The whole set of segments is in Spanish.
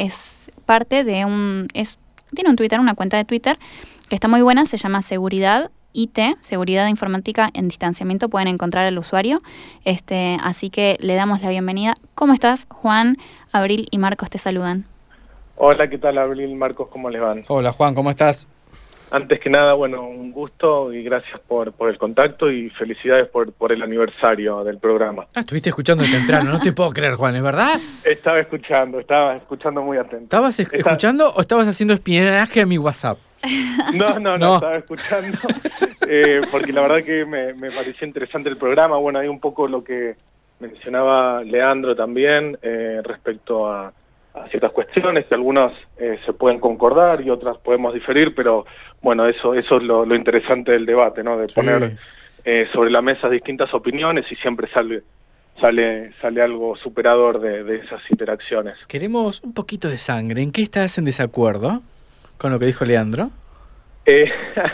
es parte de un... Es, tiene un Twitter, una cuenta de Twitter que está muy buena, se llama Seguridad IT, Seguridad Informática en Distanciamiento, pueden encontrar al usuario. Este, así que le damos la bienvenida. ¿Cómo estás, Juan? Abril y Marcos te saludan. Hola, ¿qué tal, Abril, Marcos? ¿Cómo les van? Hola, Juan, ¿cómo estás? Antes que nada, bueno, un gusto y gracias por, por el contacto y felicidades por, por el aniversario del programa. Ah, estuviste escuchando temprano, no te puedo creer, Juan, ¿es verdad? Estaba escuchando, estaba escuchando muy atento. ¿Estabas escuchando o estabas haciendo espionaje a mi WhatsApp? No, no, no, estaba escuchando, eh, porque la verdad que me, me, pareció interesante el programa. Bueno, hay un poco lo que mencionaba Leandro también eh, respecto a, a, ciertas cuestiones, que algunas eh, se pueden concordar y otras podemos diferir, pero bueno, eso, eso es lo, lo interesante del debate, ¿no? De poner eh, sobre la mesa distintas opiniones y siempre sale sale, sale algo superador de, de, esas interacciones. Queremos un poquito de sangre. ¿En qué estás en desacuerdo con lo que dijo Leandro? Eh,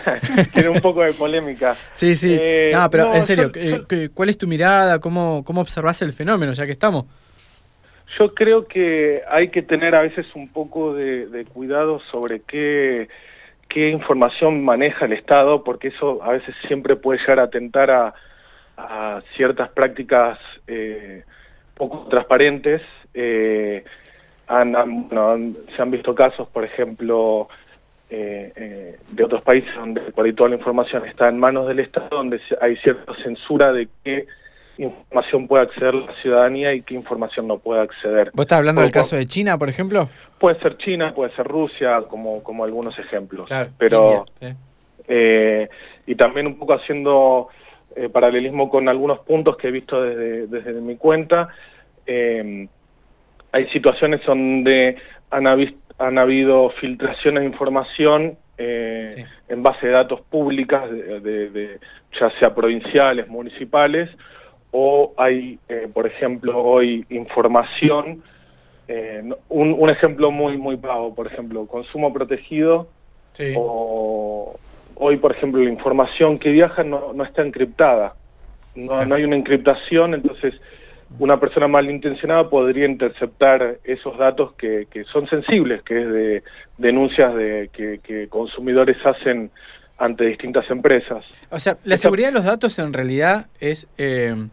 tiene un poco de polémica. Sí, sí. Eh, no, pero no, en serio, yo, ¿cuál es tu mirada? ¿Cómo, ¿Cómo observas el fenómeno, ya que estamos? Yo creo que hay que tener a veces un poco de, cuidado sobre qué, información maneja el Estado, porque eso a veces siempre puede llegar a atentar a, ciertas prácticas eh, poco transparentes. Eh, se han visto casos, por ejemplo, eh, de otros países donde por ahí toda la información está en manos del Estado, donde hay cierta censura de qué información puede acceder la ciudadanía y qué información no puede acceder. ¿Vos estás hablando del caso de China, por ejemplo? Puede ser China, puede ser Rusia, como, como algunos ejemplos. Claro, Pero, India, eh, y también un poco haciendo eh, paralelismo con algunos puntos que he visto desde, desde mi cuenta, eh, hay situaciones donde han, han, habido filtraciones de información eh, sí. en base de datos públicas, de, de, de, ya sea provinciales, municipales, o hay, eh, por ejemplo, hoy información, eh, un, un, ejemplo muy, muy pago, por ejemplo, consumo protegido, sí. o hoy, por ejemplo, la información que viaja no, no está encriptada, no, no hay una encriptación, entonces una persona malintencionada podría interceptar esos datos que, que son sensibles, que es de denuncias de que, que, consumidores hacen ante distintas empresas. O sea, la seguridad de los datos en realidad es... Eh,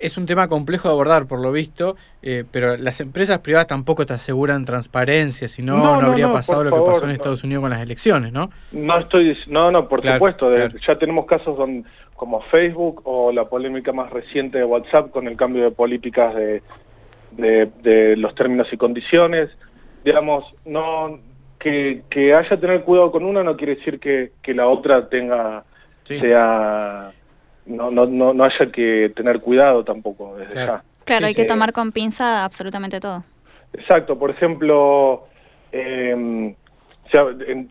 es un tema complejo de abordar, por lo visto, eh, pero las empresas privadas tampoco te aseguran transparencia, si no, no, no habría no, pasado lo que pasó en Estados Unidos con las elecciones, ¿no? No estoy, no, no, por claro, supuesto, de, claro. ya tenemos casos donde, como Facebook o la polémica más reciente de WhatsApp con el cambio de políticas de, de, de los términos y condiciones, digamos, no que, que haya tener cuidado con una no quiere decir que, que la otra tenga, sí. sea no, no, no, no haya que tener cuidado tampoco desde claro. ya. Claro, sí, hay que tomar con pinza absolutamente todo. Exacto, por ejemplo, eh,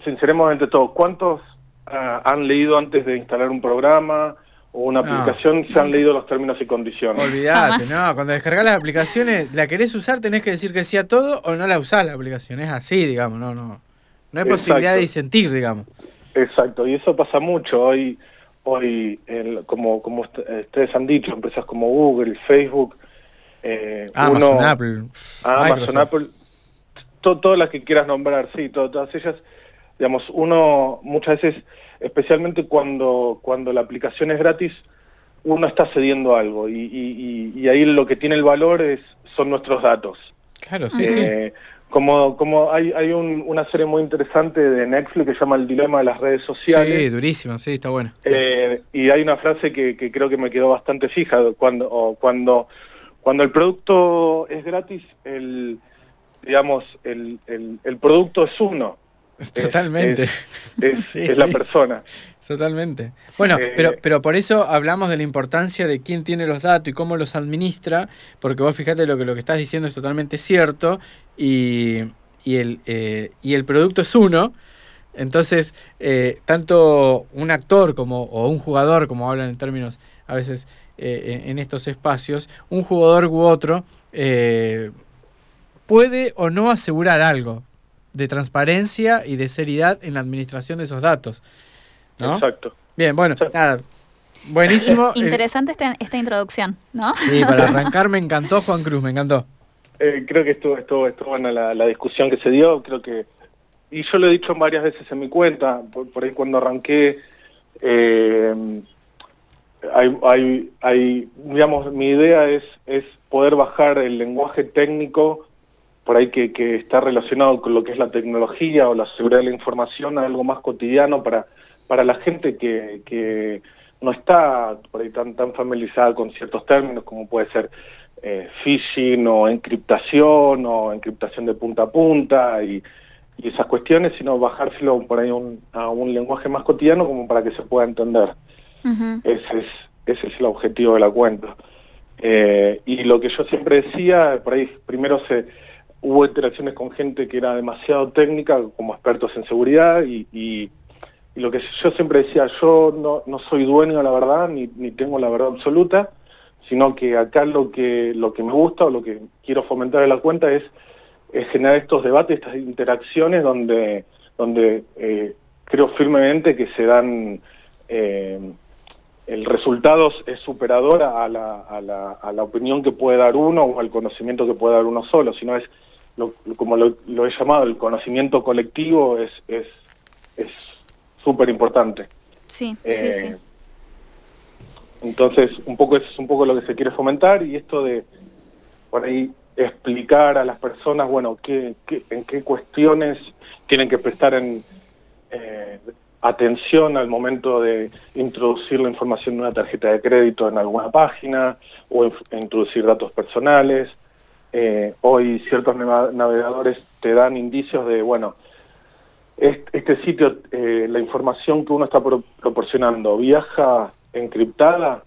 sinceremos entre todos, ¿cuántos uh, han leído antes de instalar un programa o una no, aplicación se han leído los términos y condiciones? Olvídate, no, cuando descargas las aplicaciones, ¿la querés usar? Tenés que decir que sí a todo o no la usás la aplicación, es así, digamos, no, no. No hay Exacto. posibilidad de disentir, digamos. Exacto, y eso pasa mucho hoy hoy, el, como, como ustedes han dicho, empresas como Google, Facebook, eh, Amazon, uno, Apple, Amazon, Microsoft. Apple, to, todas las que quieras nombrar, sí, to, todas ellas, digamos, uno muchas veces, especialmente cuando, cuando la aplicación es gratis, uno está cediendo algo y, y, y, y ahí lo que tiene el valor es son nuestros datos. Claro, sí, eh, sí como, como hay, hay un, una serie muy interesante de Netflix que se llama El dilema de las redes sociales. Sí, durísimo, sí, está bueno. Eh, y hay una frase que, que, creo que me quedó bastante fija, cuando, o cuando, cuando el producto es gratis, el, digamos, el, el, el producto es uno. Totalmente. Es, es, sí, es sí. la persona. Totalmente. Bueno, eh, pero, pero por eso hablamos de la importancia de quién tiene los datos y cómo los administra, porque vos fíjate lo que lo que estás diciendo es totalmente cierto y, y, el, eh, y el producto es uno. Entonces, eh, tanto un actor como, o un jugador, como hablan en términos a veces eh, en, en, estos espacios, un jugador u otro eh, puede o no asegurar algo de transparencia y de seriedad en la administración de esos datos. ¿no? Exacto. Bien, bueno, Exacto. nada. Buenísimo. Interesante esta, esta introducción, ¿no? Sí, para arrancar me encantó Juan Cruz, me encantó. eh, creo que estuvo, estuvo, estuvo buena la, discusión que se dio, creo que, y yo lo he dicho varias veces en mi cuenta, por, ahí cuando arranqué, eh, hay, hay, hay, digamos, mi idea es, es poder bajar el lenguaje técnico por ahí que, que, está relacionado con lo que es la tecnología o la seguridad de la información a algo más cotidiano para, para la gente que, que no está por ahí tan, tan familiarizada con ciertos términos como puede ser eh, phishing o encriptación o encriptación de punta a punta y, esas cuestiones, sino bajárselo por ahí a un lenguaje más cotidiano como para que se pueda entender. ese, es, ese es el objetivo de la cuenta. Eh, y lo que yo siempre decía, por ahí primero se hubo interacciones con gente que era demasiado técnica, como expertos en seguridad, y, lo que yo siempre decía, yo no, no soy dueño de la verdad, ni, ni tengo la verdad absoluta, sino que acá lo que, lo que me gusta o lo que quiero fomentar en la cuenta es, generar estos debates, estas interacciones donde, donde eh, creo firmemente que se dan, eh, el resultado es superador a la, a, la, a la, opinión que puede dar uno o al conocimiento que puede dar uno solo, sino es, como lo, he llamado, el conocimiento colectivo es súper es importante. Sí, sí, sí. Eh, entonces, un poco eso es un poco lo que se quiere fomentar y esto de, por ahí, explicar a las personas, bueno, qué, en qué cuestiones tienen que prestar en, eh, atención al momento de introducir la información de una tarjeta de crédito en alguna página o introducir datos personales. Eh, hoy ciertos navegadores te dan indicios de, bueno, este, sitio, eh, la información que uno está proporcionando viaja encriptada,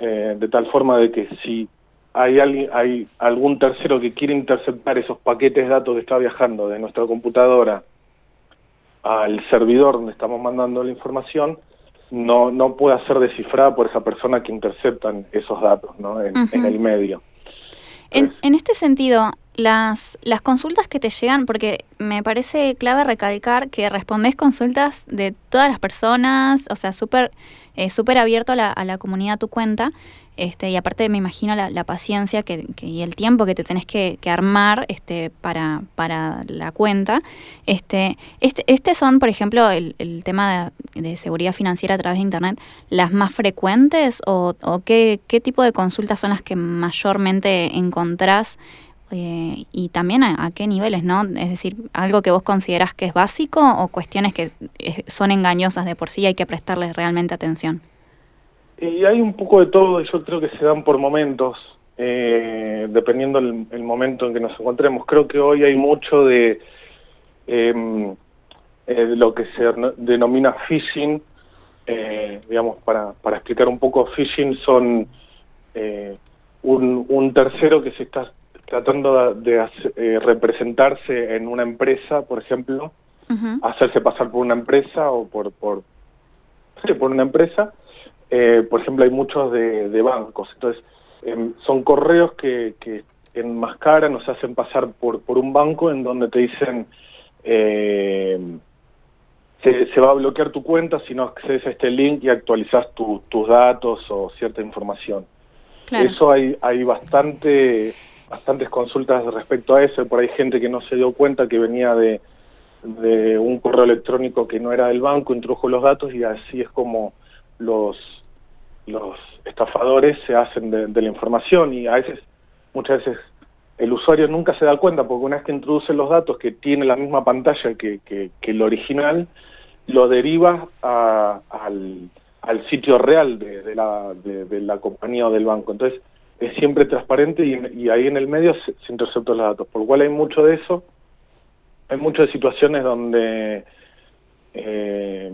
eh, de tal forma de que si hay, alguien, hay algún tercero que quiere interceptar esos paquetes de datos que está viajando de nuestra computadora al servidor donde estamos mandando la información, no, no puede ser descifrada por esa persona que interceptan esos datos ¿no? en, el medio. En, en, este sentido, las, las consultas que te llegan, porque me parece clave recalcar que respondes consultas de todas las personas, o sea, súper eh, súper abierto a la, a la, comunidad tu cuenta. Este, y aparte me imagino la, paciencia que, y el tiempo que te tenés que, armar este, para, para la cuenta. Este, este, este son, por ejemplo, el, el tema de, seguridad financiera a través de Internet, las más frecuentes o, qué, qué tipo de consultas son las que mayormente encontrás eh, y también a, qué niveles, ¿no? Es decir, algo que vos considerás que es básico o cuestiones que eh, son engañosas de por sí y hay que prestarles realmente atención. Y hay un poco de todo, y yo creo que se dan por momentos, eh, dependiendo el, momento en que nos encontremos. Creo que hoy hay mucho de em, lo que se denomina phishing, digamos, para, para explicar un poco, phishing son un, un tercero que se está tratando de, eh, representarse en una empresa, por ejemplo, hacerse pasar por una empresa o por, por, por una empresa. Eh, por ejemplo, hay muchos de, bancos. Entonces, em, son correos que, que enmascaran o se hacen pasar por, por un banco en donde te dicen eh, se, va a bloquear tu cuenta si no accedes a este link y actualizas tus datos o cierta información. Eso hay, hay bastante bastantes consultas respecto a eso, por ahí gente que no se dio cuenta que venía de, de un correo electrónico que no era del banco, introdujo los datos y así es como los, los estafadores se hacen de, la información y a veces, muchas veces el usuario nunca se da cuenta porque una vez que introduce los datos que tiene la misma pantalla que, que, el original, lo deriva al, sitio real de, la, de la compañía o del banco. Entonces, es siempre transparente y, ahí en el medio se, interceptan los datos, por lo cual hay mucho de eso. Hay muchas situaciones donde eh,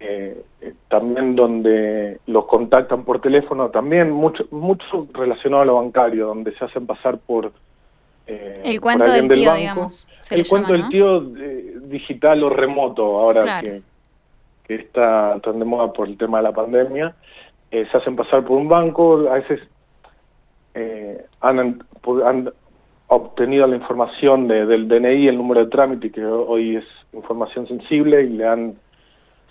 eh, también donde los contactan por teléfono, también mucho, mucho relacionado a lo bancario, donde se hacen pasar por... Eh, el cuento del, tío, digamos. el cuento del tío digital o remoto, ahora que, que está tan de moda por el tema de la pandemia. Eh, se hacen pasar por un banco, a veces eh, han, obtenido la información del DNI, el número de trámite, que hoy es información sensible, y le han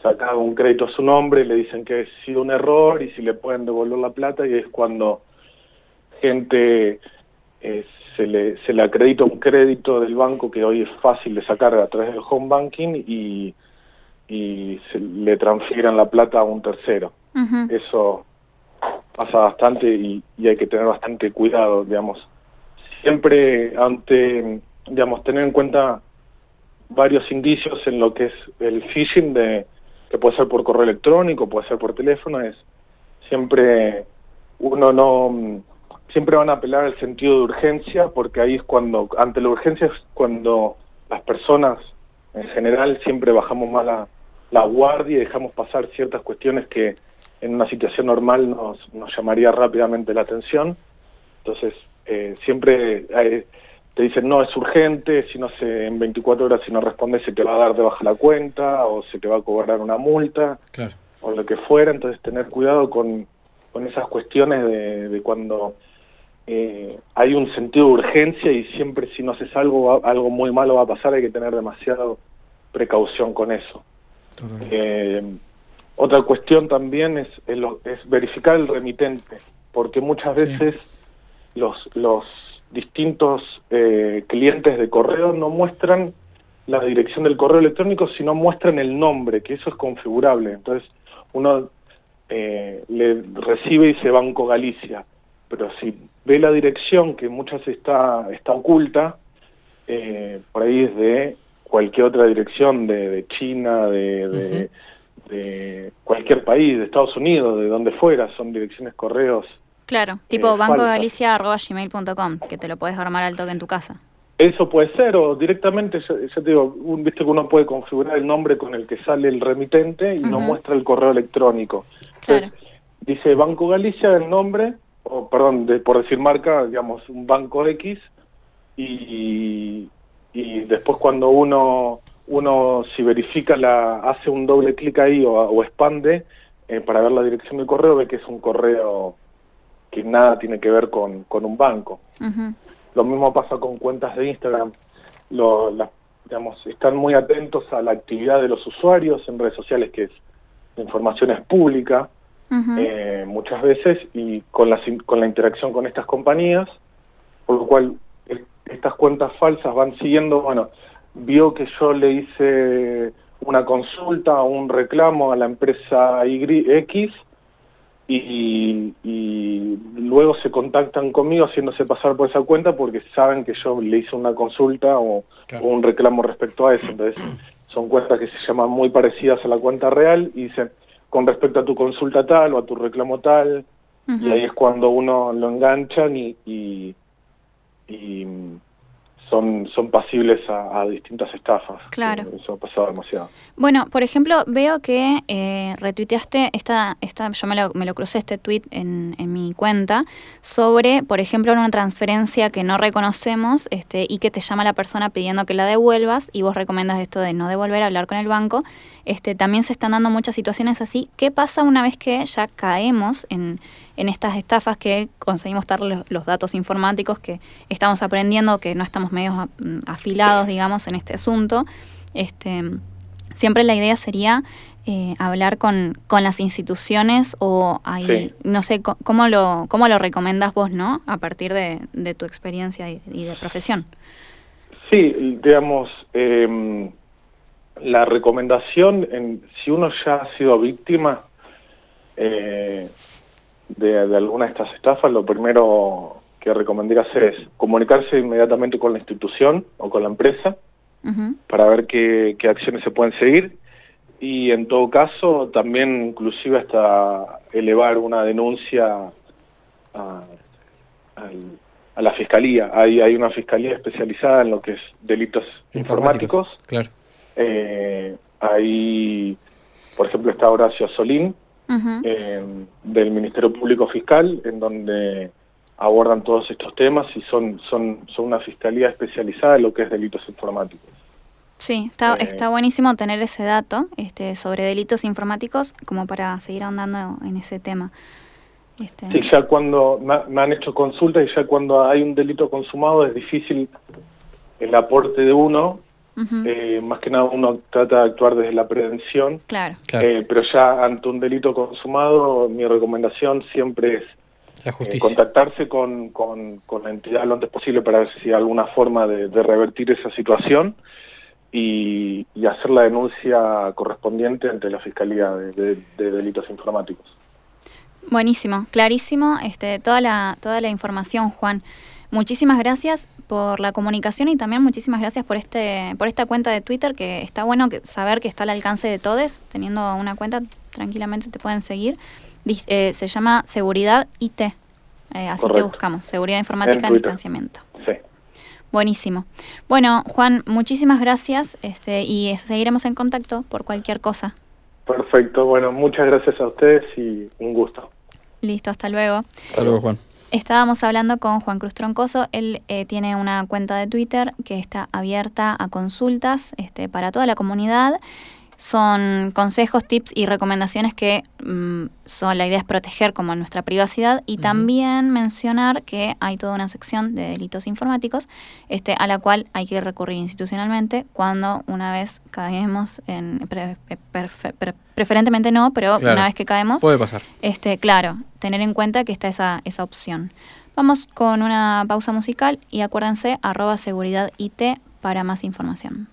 sacado un crédito a su nombre, y le dicen que ha sido un error y si le pueden devolver la plata, y es cuando gente eh, se, le, se le acredita un crédito del banco que hoy es fácil de sacar a través del home banking y, y se le transfieran la plata a un tercero. Eso pasa bastante y, y, hay que tener bastante cuidado, digamos. Siempre ante, digamos, tener en cuenta varios indicios en lo que es el phishing de que puede ser por correo electrónico, puede ser por teléfono, es siempre uno no siempre van a apelar al sentido de urgencia porque ahí es cuando ante la urgencia es cuando las personas en general siempre bajamos más la, guardia y dejamos pasar ciertas cuestiones que en una situación normal nos, nos llamaría rápidamente la atención. Entonces eh, siempre hay, te dicen no es urgente, si no se en 24 horas si no respondes se te va a dar de baja la cuenta o se te va a cobrar una multa o lo que fuera, entonces tener cuidado con, con esas cuestiones de, cuando eh, hay un sentido de urgencia y siempre si no haces algo, algo muy malo va a pasar, hay que tener demasiado precaución con eso. Eh, otra cuestión también es, es, es, verificar el remitente, porque muchas veces los, los distintos eh, clientes de correo no muestran la dirección del correo electrónico, sino muestran el nombre, que eso es configurable. Entonces, uno eh, le recibe y dice Banco Galicia, pero si ve la dirección, que muchas está, está oculta, eh, por ahí es de cualquier otra dirección, de, China, de, de, cualquier país, de Estados Unidos, de donde fuera, son direcciones correos Claro, eh, tipo eh, bancogalicia.gmail.com, que te lo puedes armar al toque en tu casa. Eso puede ser, o directamente, ya, te digo, un, viste que uno puede configurar el nombre con el que sale el remitente y no muestra el correo electrónico. Claro. dice Banco Galicia el nombre, o perdón, de, por decir marca, digamos, un banco X, y, y después cuando uno, uno si verifica, la hace un doble clic ahí o, expande eh, para ver la dirección del correo, ve que es un correo que nada tiene que ver con, con un banco. Lo mismo pasa con cuentas de Instagram. Lo, digamos, están muy atentos a la actividad de los usuarios en redes sociales, que es la información es pública eh, muchas veces, y con la, con la interacción con estas compañías, por lo cual estas cuentas falsas van siguiendo, bueno, vio que yo le hice una consulta o un reclamo a la empresa y, X, y, luego se contactan conmigo haciéndose pasar por esa cuenta porque saben que yo le hice una consulta o, un reclamo respecto a eso. Entonces, son cuentas que se llaman muy parecidas a la cuenta real y dicen, con respecto a tu consulta tal o a tu reclamo tal, y ahí es cuando uno lo enganchan y, y son, son pasibles a, distintas estafas. Claro. Eso ha pasado demasiado. Bueno, por ejemplo, veo que eh, retuiteaste, esta, esta, yo me lo, me lo crucé este tweet en, en, mi cuenta, sobre, por ejemplo, una transferencia que no reconocemos este, y que te llama la persona pidiendo que la devuelvas y vos recomiendas esto de no devolver, hablar con el banco. Este, también se están dando muchas situaciones así. ¿Qué pasa una vez que ya caemos en en estas estafas que conseguimos dar los, datos informáticos, que estamos aprendiendo, que no estamos medio mm, afilados, digamos, en este asunto. Este, siempre la idea sería eh, hablar con, con, las instituciones o ahí, no sé, ¿cómo lo, cómo lo recomendas vos, no? A partir de, de tu experiencia y, de profesión. Sí, digamos, em, la recomendación, en, si uno ya ha sido víctima, eh, de, alguna de estas estafas, lo primero que recomendaría hacer es comunicarse inmediatamente con la institución o con la empresa para ver qué, acciones se pueden seguir y en todo caso también inclusive hasta elevar una denuncia a, la fiscalía. Hay, hay una fiscalía especializada en lo que es delitos informáticos. Claro. Eh, ahí, por ejemplo, está Horacio Solín, eh, del Ministerio Público Fiscal, en donde abordan todos estos temas y son, son, son una fiscalía especializada en lo que es delitos informáticos. Sí, está, eh, está buenísimo tener ese dato este, sobre delitos informáticos como para seguir ahondando en ese tema. Este... Sí, ya cuando me, han hecho consultas y ya cuando hay un delito consumado es difícil el aporte de uno eh, más que nada uno trata de actuar desde la prevención, claro. Eh, pero ya ante un delito consumado mi recomendación siempre es eh, contactarse con, con, la entidad lo antes posible para ver si hay alguna forma de, revertir esa situación y, hacer la denuncia correspondiente ante la Fiscalía de, Delitos Informáticos. Buenísimo, clarísimo este, toda, la, toda la información, Juan. Muchísimas gracias por la comunicación y también muchísimas gracias por este por esta cuenta de Twitter que está bueno que, saber que está al alcance de todos. Teniendo una cuenta, tranquilamente te pueden seguir. Eh, se llama Seguridad IT. Eh, así que buscamos, Seguridad Informática en, Distanciamiento. Sí. Buenísimo. Bueno, Juan, muchísimas gracias este, y seguiremos en contacto por cualquier cosa. Perfecto, bueno, muchas gracias a ustedes y un gusto. Listo, hasta luego. Hasta luego, Juan. Estábamos hablando con Juan Cruz Troncoso, él eh, tiene una cuenta de Twitter que está abierta a consultas este, para toda la comunidad son consejos, tips y recomendaciones que mm, son la idea es proteger como nuestra privacidad y también mencionar que hay toda una sección de delitos informáticos este, a la cual hay que recurrir institucionalmente cuando una vez caemos en preferentemente no, pero una vez que caemos puede pasar. Este, claro, tener en cuenta que está esa, esa opción. Vamos con una pausa musical y acuérdense arroba seguridad IT para más información.